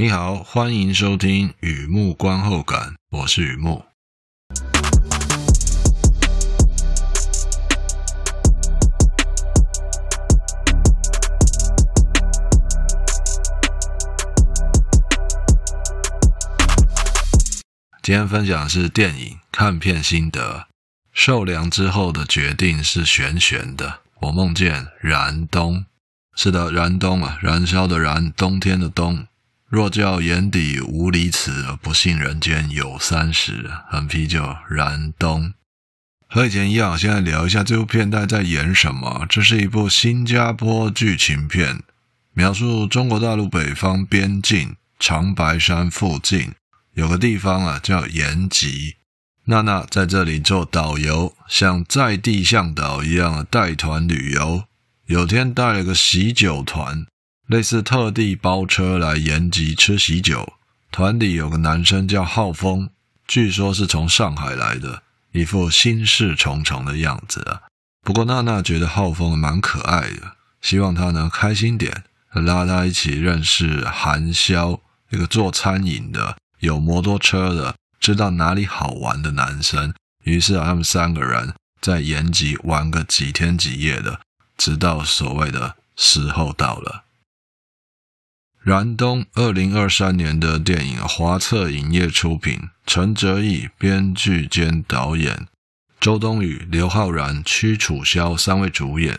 你好，欢迎收听雨木观后感，我是雨木。今天分享的是电影看片心得。受凉之后的决定是玄玄的。我梦见燃冬，是的，燃冬啊，燃烧的燃，冬天的冬。若叫眼底无离词，不信人间有三十。喝啤酒，燃冬。和以前一样，现在聊一下这部片大在演什么。这是一部新加坡剧情片，描述中国大陆北方边境长白山附近。有个地方啊，叫延吉。娜娜在这里做导游，像在地向导一样带团旅游。有天带了个喜酒团，类似特地包车来延吉吃喜酒。团里有个男生叫浩峰，据说是从上海来的，一副心事重重的样子啊。不过娜娜觉得浩峰蛮可爱的，希望他能开心点，拉他一起认识韩潇，一个做餐饮的。有摩托车的，知道哪里好玩的男生，于是，他们三个人在延吉玩个几天几夜的，直到所谓的时候到了。燃冬，二零二三年的电影，华策影业出品，陈哲艺编剧兼导演，周冬雨、刘昊然、屈楚萧三位主演。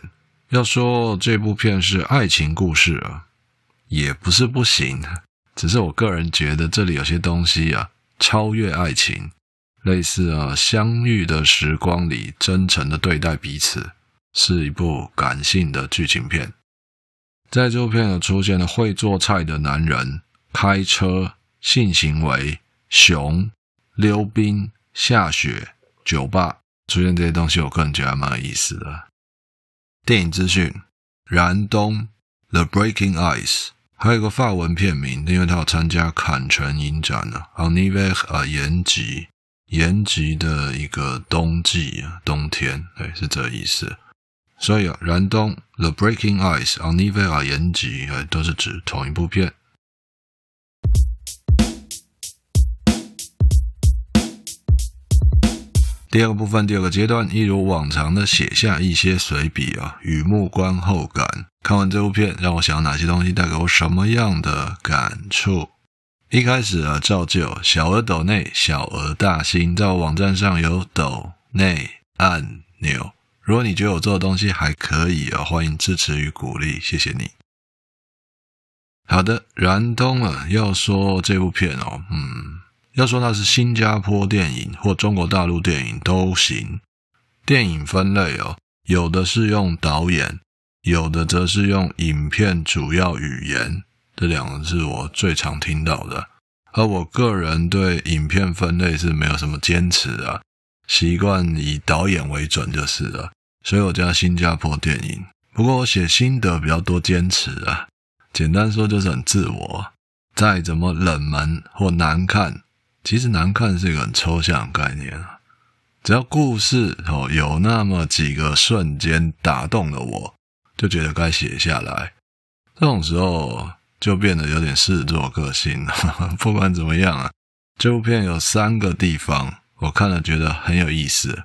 要说这部片是爱情故事啊，也不是不行。只是我个人觉得这里有些东西啊，超越爱情，类似啊相遇的时光里真诚的对待彼此，是一部感性的剧情片。在这部片里出现了会做菜的男人、开车、性行为、熊、溜冰、下雪、酒吧，出现这些东西，我个人觉得还蛮有意思的。电影资讯：燃冬，The Breaking Ice。还有一个法文片名，因为他有参加坎城影展呢。En hiver à 延吉，延吉的一个冬季啊，冬天，对，是这意思。所以啊，燃冬，The Breaking Ice，En hiver à 延吉，哎，都是指同一部片。第二个部分，第二个阶段，一如往常的写下一些随笔啊，雨木观后感。看完这部片，让我想到哪些东西带给我什么样的感触？一开始啊，照旧，小额抖内，小额大新，在我网站上有抖内按钮。如果你觉得我做的东西还可以啊，欢迎支持与鼓励，谢谢你。好的，燃冬啊，要说这部片哦，嗯。要说它是新加坡电影或中国大陆电影都行。电影分类哦，有的是用导演，有的则是用影片主要语言。这两个是我最常听到的。而我个人对影片分类是没有什么坚持啊，习惯以导演为准就是了。所以我叫新加坡电影。不过我写心得比较多坚持啊，简单说就是很自我。再怎么冷门或难看。其实难看是一个很抽象的概念啊，只要故事哦有那么几个瞬间打动了我，就觉得该写下来。这种时候就变得有点狮子座个性了。不管怎么样啊，这部片有三个地方我看了觉得很有意思：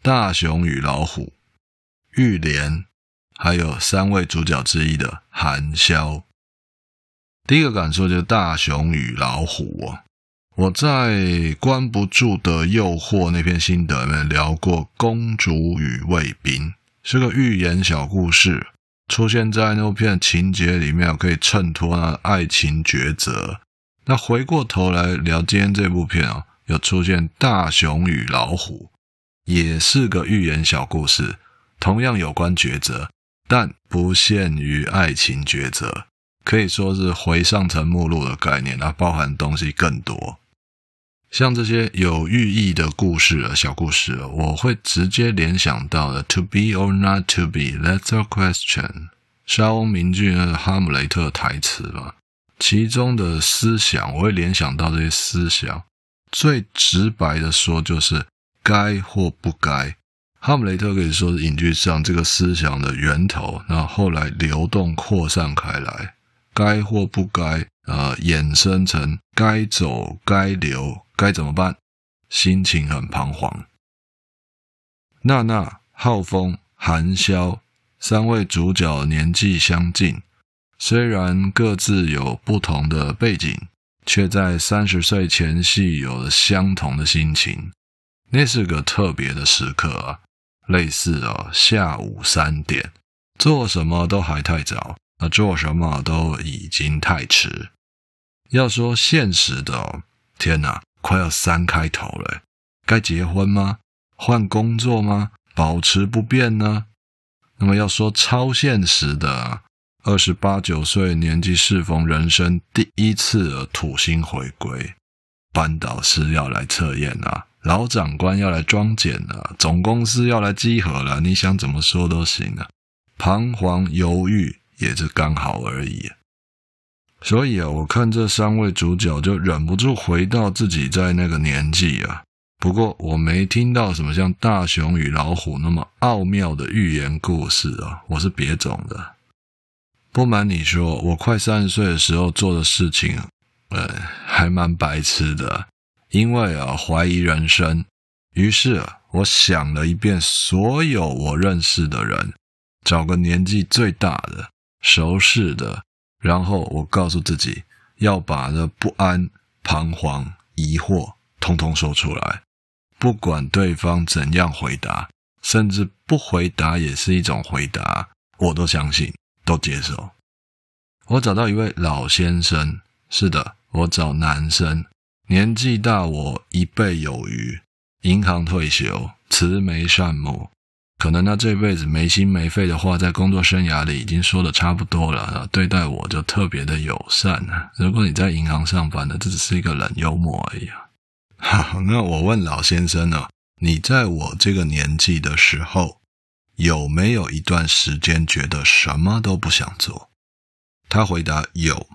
大熊与老虎、玉莲，还有三位主角之一的韩萧。第一个感受就是大熊与老虎哦。我在《关不住的诱惑》那篇心得里面聊过《公主与卫兵》，是个寓言小故事，出现在那部片情节里面，可以衬托那爱情抉择。那回过头来聊今天这部片啊，有出现大熊与老虎，也是个寓言小故事，同样有关抉择，但不限于爱情抉择，可以说是回上层目录的概念，它包含东西更多。像这些有寓意的故事啊，小故事，我会直接联想到的 “to be or not to be, that's a question”，莎翁名句那个哈姆雷特台词吧。其中的思想，我会联想到这些思想。最直白的说，就是该或不该。哈姆雷特可以说是影剧上这个思想的源头，那后来流动扩散开来。该或不该，呃衍生成该走该留该怎么办，心情很彷徨。娜娜、浩峰、韩潇三位主角年纪相近，虽然各自有不同的背景，却在三十岁前夕有了相同的心情。那是个特别的时刻啊，类似哦，下午三点，做什么都还太早，那做什么都已经太迟。要说现实的哦，天哪，快要三开头了，该结婚吗？换工作吗？保持不变呢？那么要说超现实的，二十八九岁年纪适逢人生第一次的土星回归，班导师要来测验啊，老长官要来装检了，总公司要来稽核了，你想怎么说都行啊。彷徨犹豫也是刚好而已。所以啊，我看这三位主角就忍不住回到自己在那个年纪啊。不过我没听到什么像大熊与老虎那么奥妙的寓言故事啊，我是别种的。不瞒你说，我快三十岁的时候做的事情，呃，还蛮白痴的。因为啊，怀疑人生，于是，我想了一遍所有我认识的人，找个年纪最大的、熟识的，然后我告诉自己要把这不安、彷徨、疑惑通通说出来。不管对方怎样回答，甚至不回答也是一种回答，我都相信，都接受。我找到一位老先生，是的，我找男生，年纪大我一倍有余，银行退休，慈眉善目，可能他这辈子没心没肺的话，在工作生涯里已经说的差不多了，对待我就特别的友善。如果你在银行上班的，这只是一个冷幽默而已啊。好，那我问老先生呢？你在我这个年纪的时候，有没有一段时间觉得什么都不想做？他回答有。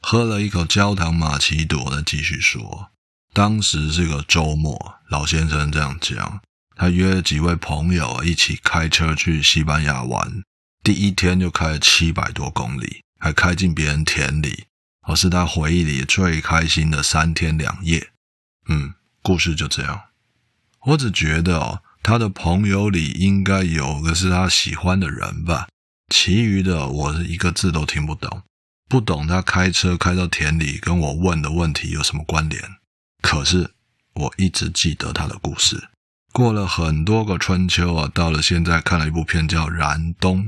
喝了一口焦糖玛奇朵，他继续说：当时是个周末，老先生这样讲。他约了几位朋友一起开车去西班牙玩，第一天就开了七百多公里，还开进别人田里，而是他回忆里最开心的三天两夜。嗯，故事就这样。我只觉得哦，他的朋友里应该有个是他喜欢的人吧，其余的我是一个字都听不懂，不懂他开车开到田里跟我问的问题有什么关联。可是我一直记得他的故事。过了很多个春秋啊，到了现在看了一部片叫《燃冬》，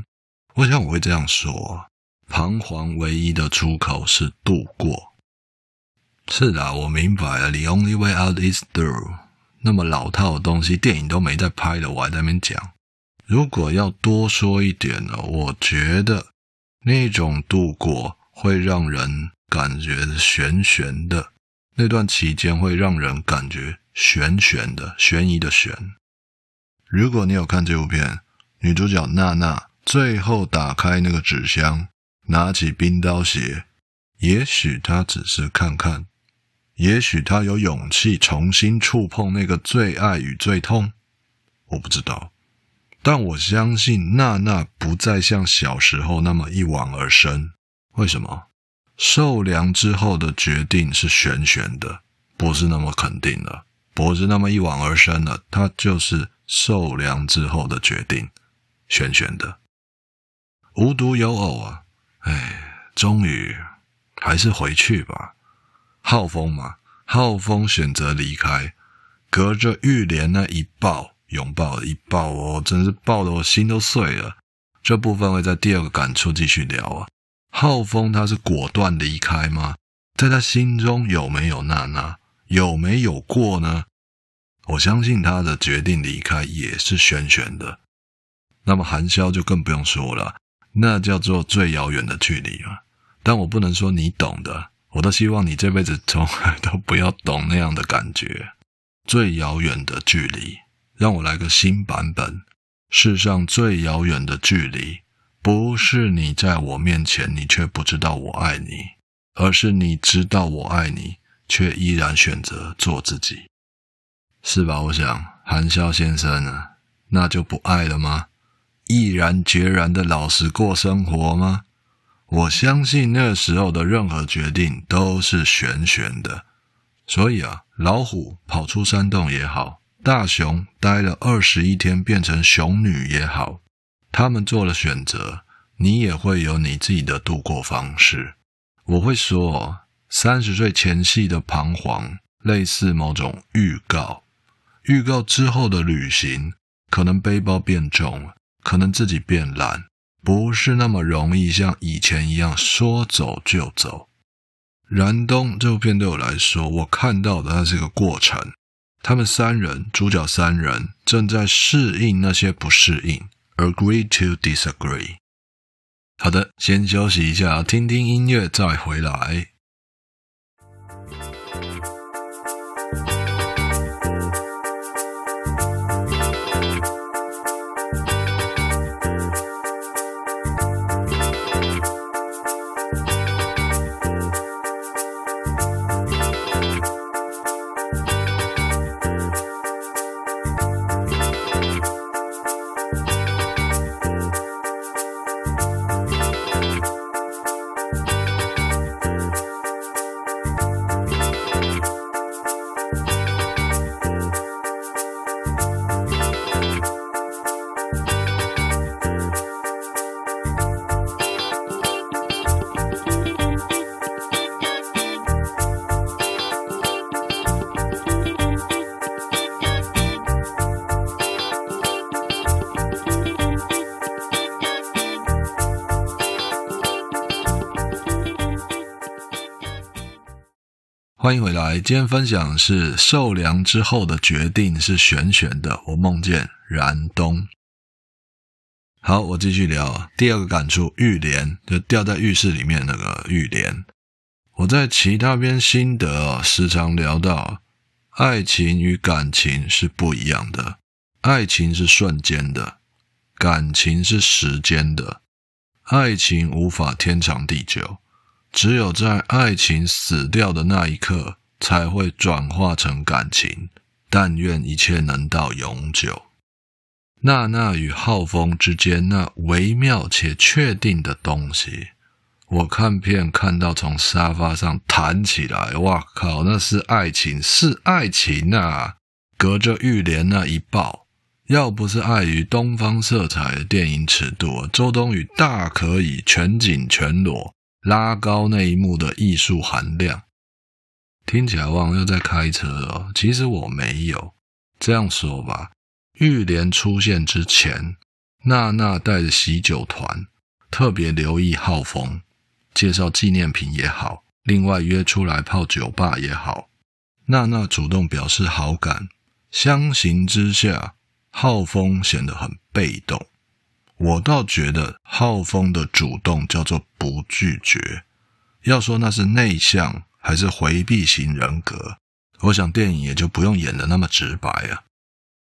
我想我会这样说：彷徨唯一的出口是度过。是的，我明白了。The only way out is through。那么老套的东西，电影都没在拍的，我还在那边讲。如果要多说一点呢，我觉得那种度过会让人感觉悬悬的，那段期间会让人感觉悬悬的，悬疑的悬。如果你有看这部片，女主角娜娜最后打开那个纸箱，拿起冰刀鞋，也许她只是看看。也许她有勇气重新触碰那个最爱与最痛，我不知道，但我相信娜娜不再像小时候那么一往而深。为什么？受凉之后的决定是悬悬的，不是那么肯定的，不是那么一往而深的，它就是受凉之后的决定，悬悬的。无独有偶啊，哎，终于还是回去吧。浩峰嘛，浩峰选择离开，隔着浴帘那一抱，拥抱一抱哦，真是抱得我心都碎了。这部分会在第二个感触继续聊啊。浩峰他是果断离开吗？在他心中有没有娜娜？有没有过呢？我相信他的决定离开也是悬悬的。那么韩萧就更不用说了，那叫做最遥远的距离啊。但我不能说你懂的。我都希望你这辈子从来都不要懂那样的感觉，最遥远的距离。让我来个新版本。世上最遥远的距离，不是你在我面前，你却不知道我爱你，而是你知道我爱你，却依然选择做自己，是吧？我想，韩笑先生啊，那就不爱了吗？毅然决然的老实过生活吗？我相信那时候的任何决定都是玄玄的。所以啊，老虎跑出山洞也好，大熊待了二十一天变成熊女也好，他们做了选择，你也会有你自己的度过方式。我会说，三十岁前夕的彷徨，类似某种预告。预告之后的旅行，可能背包变重，可能自己变懒，不是那么容易像以前一样说走就走。燃冬这部片对我来说，我看到的它是一个过程。他们三人，主角三人正在适应那些不适应，agree to disagree。好的，先休息一下，听听音乐，再回来。欢迎回来，今天分享是受凉之后的决定是玄玄的。我梦见燃冬。好，我继续聊第二个感触：浴帘，就掉在浴室里面那个浴帘。我在其他篇心得，时常聊到，爱情与感情是不一样的，爱情是瞬间的，感情是时间的，爱情无法天长地久。只有在爱情死掉的那一刻，才会转化成感情。但愿一切能到永久。娜娜与浩峰之间那微妙且确定的东西，我看片看到从沙发上弹起来，哇靠，那是爱情，是爱情啊！隔着浴帘那一抱，要不是碍于东方色彩的电影尺度，周冬雨大可以全景全裸。拉高那一幕的艺术含量，听起来我好像又在开车哦。其实我没有这样说吧。浴帘出现之前，娜娜带着喜酒团，特别留意浩峰，介绍纪念品也好，另外约出来泡酒吧也好，娜娜主动表示好感，相形之下，浩峰显得很被动。我倒觉得浩峰的主动叫做不拒绝。要说那是内向还是回避型人格，我想电影也就不用演得那么直白啊。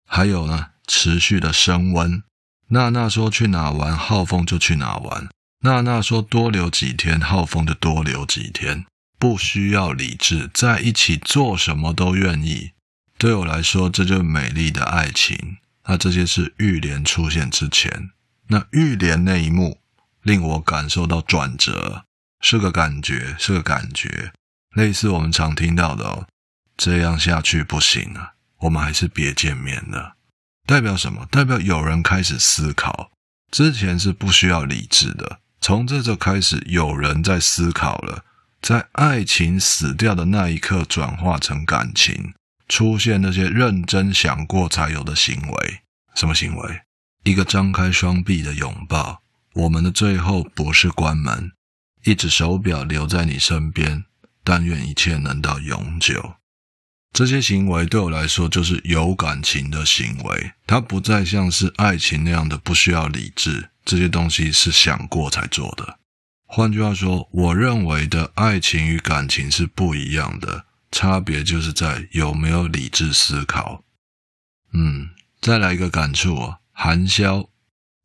还有呢，持续的升温。娜娜说去哪玩，浩峰就去哪玩；娜娜说多留几天，浩峰就多留几天。不需要理智，在一起做什么都愿意。对我来说，这就是美丽的爱情。那这些是浴帘出现之前。那玉莲那一幕令我感受到转折，是个感觉，是个感觉，类似我们常听到的哦，这样下去不行了，我们还是别见面了。代表什么？代表有人开始思考，之前是不需要理智的，从这就开始有人在思考了，在爱情死掉的那一刻转化成感情，出现那些认真想过才有的行为，什么行为？一个张开双臂的拥抱，我们的最后不是关门，一只手表留在你身边，但愿一切能到永久。这些行为对我来说就是有感情的行为，它不再像是爱情那样的不需要理智，这些东西是想过才做的。换句话说，我认为的爱情与感情是不一样的，差别就是在有没有理智思考。嗯，再来一个感触啊。寒宵，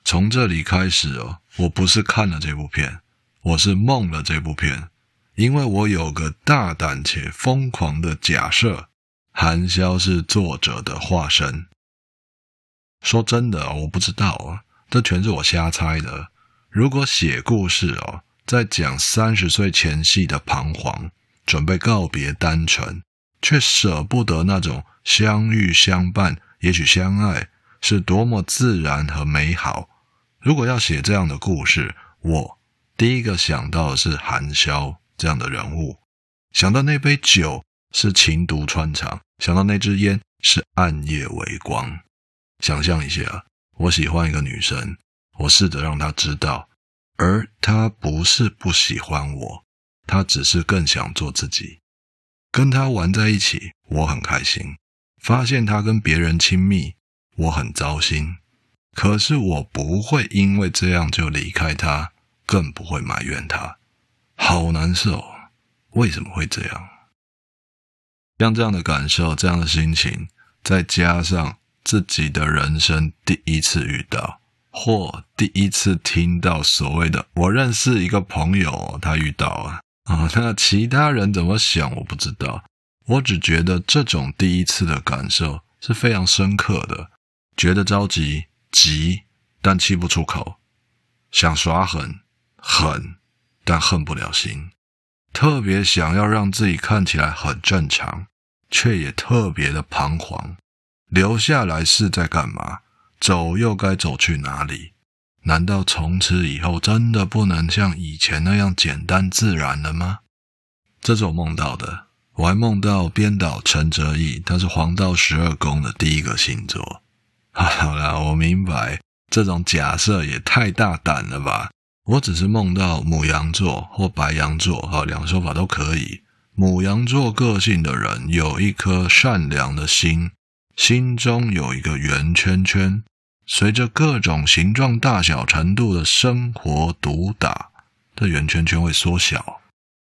从这里开始哦，我不是看了这部片，我是梦了这部片，因为我有个大胆且疯狂的假设，寒宵是作者的化身。说真的，我不知道啊，这全是我瞎猜的。如果写故事哦，在讲三十岁前夕的彷徨，准备告别单纯，却舍不得那种相遇相伴，也许相爱是多么自然和美好。如果要写这样的故事，我第一个想到的是韩萧这样的人物，想到那杯酒是情毒穿肠，想到那支烟是暗夜微光。想象一下，我喜欢一个女生，我试着让她知道。而她不是不喜欢我，她只是更想做自己。跟她玩在一起，我很开心。发现她跟别人亲密，我很糟心。可是我不会因为这样就离开他，更不会埋怨他。好难受，为什么会这样？像这样的感受，这样的心情，再加上自己的人生第一次遇到。或第一次听到所谓的“我认识一个朋友，他遇到啊啊”，那其他人怎么想我不知道，我只觉得这种第一次的感受是非常深刻的，觉得着急，急但气不出口，想耍狠，狠但恨不了心，特别想要让自己看起来很正常，却也特别的彷徨，留下来是在干嘛？走又该走去哪里？难道从此以后真的不能像以前那样简单自然了吗？这是我梦到的，我还梦到编导陈哲艺，他是黄道十二宫的第一个星座。好啦，我明白这种假设也太大胆了吧？我只是梦到母羊座或白羊座，哈，两个说法都可以。母羊座个性的人有一颗善良的心，心中有一个圆圈圈。随着各种形状、大小、程度的生活毒打，这圆圈圈会缩小。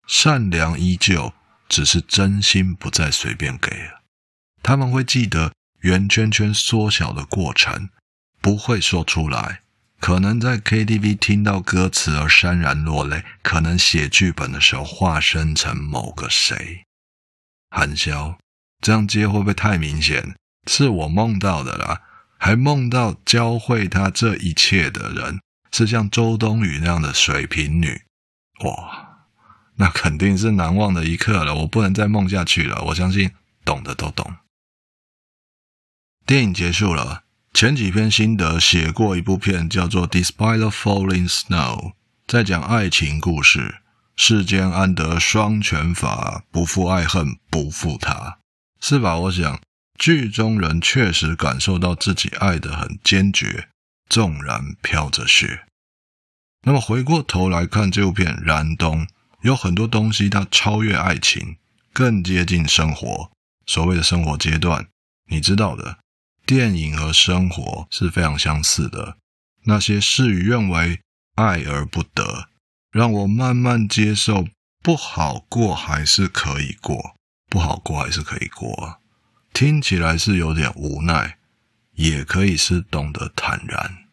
善良依旧，只是真心不再随便给了。他们会记得圆圈圈缩小的过程，不会说出来。可能在 KTV 听到歌词而潸然落泪，可能写剧本的时候化身成某个谁。韩潇，这样接会不会太明显？是我梦到的啦。还梦到教会他这一切的人是像周冬雨那样的水瓶女，哇，那肯定是难忘的一刻了。我不能再梦下去了。我相信懂的都懂。电影结束了，前几篇心得写过一部片叫做《Despite the Falling Snow》，在讲爱情故事。世间安得双全法，不负爱恨不负他，是吧？我想。剧中人确实感受到自己爱得很坚决，纵然飘着雪。那么回过头来看这部片《燃冬》，有很多东西它超越爱情，更接近生活。所谓的生活阶段，你知道的，电影和生活是非常相似的。那些事与愿违、爱而不得，让我慢慢接受，不好过还是可以过，不好过还是可以过。听起来是有点无奈，也可以是懂得坦然。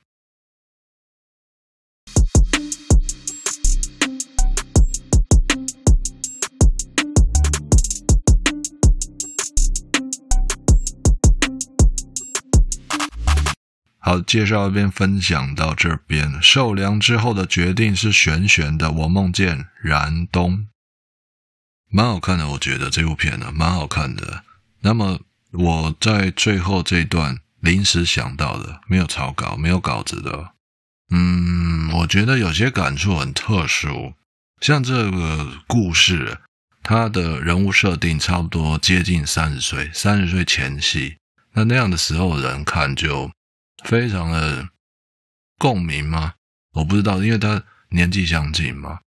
好，介绍边分享到这边。受凉之后的决定是玄玄的。我梦见燃冬，蛮好看的，我觉得这部片呢蛮好看的。那么。我在最后这一段临时想到的，没有草稿，没有稿子的。嗯，我觉得有些感触很特殊，像这个故事，它的人物设定差不多接近三十岁，三十岁前夕，那那样的时候人看就非常的共鸣吗？我不知道，因为他年纪相近嘛。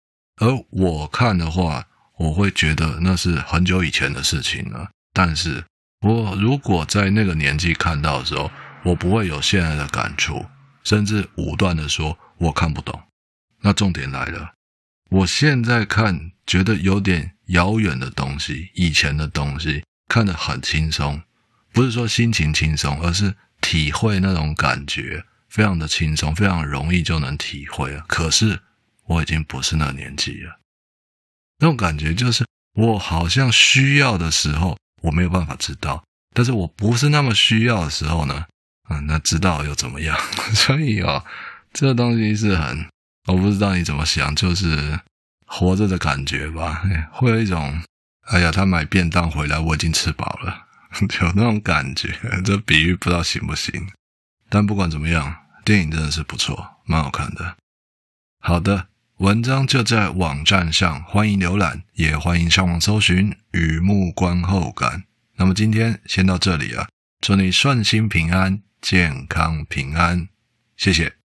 而我看的话，我会觉得那是很久以前的事情了，但是。我如果在那个年纪看到的时候，我不会有现在的感触，甚至武断的说我看不懂。那重点来了，我现在看觉得有点遥远的东西，以前的东西看得很轻松，不是说心情轻松，而是体会那种感觉非常的轻松，非常容易就能体会了。可是我已经不是那年纪了，那种感觉就是我好像需要的时候。我没有办法知道，但是我不是那么需要的时候呢，嗯，那知道又怎么样？所以啊、哦，这东西是很我不知道你怎么想，就是活着的感觉吧，会有一种，哎呀，他买便当回来，我已经吃饱了，有那种感觉。这比喻不知道行不行？但不管怎么样，电影真的是不错，蛮好看的。好的，文章就在网站上，欢迎浏览，也欢迎上网搜寻《雨幕观后感》。那么今天先到这里啊，祝你顺心平安，健康平安，谢谢。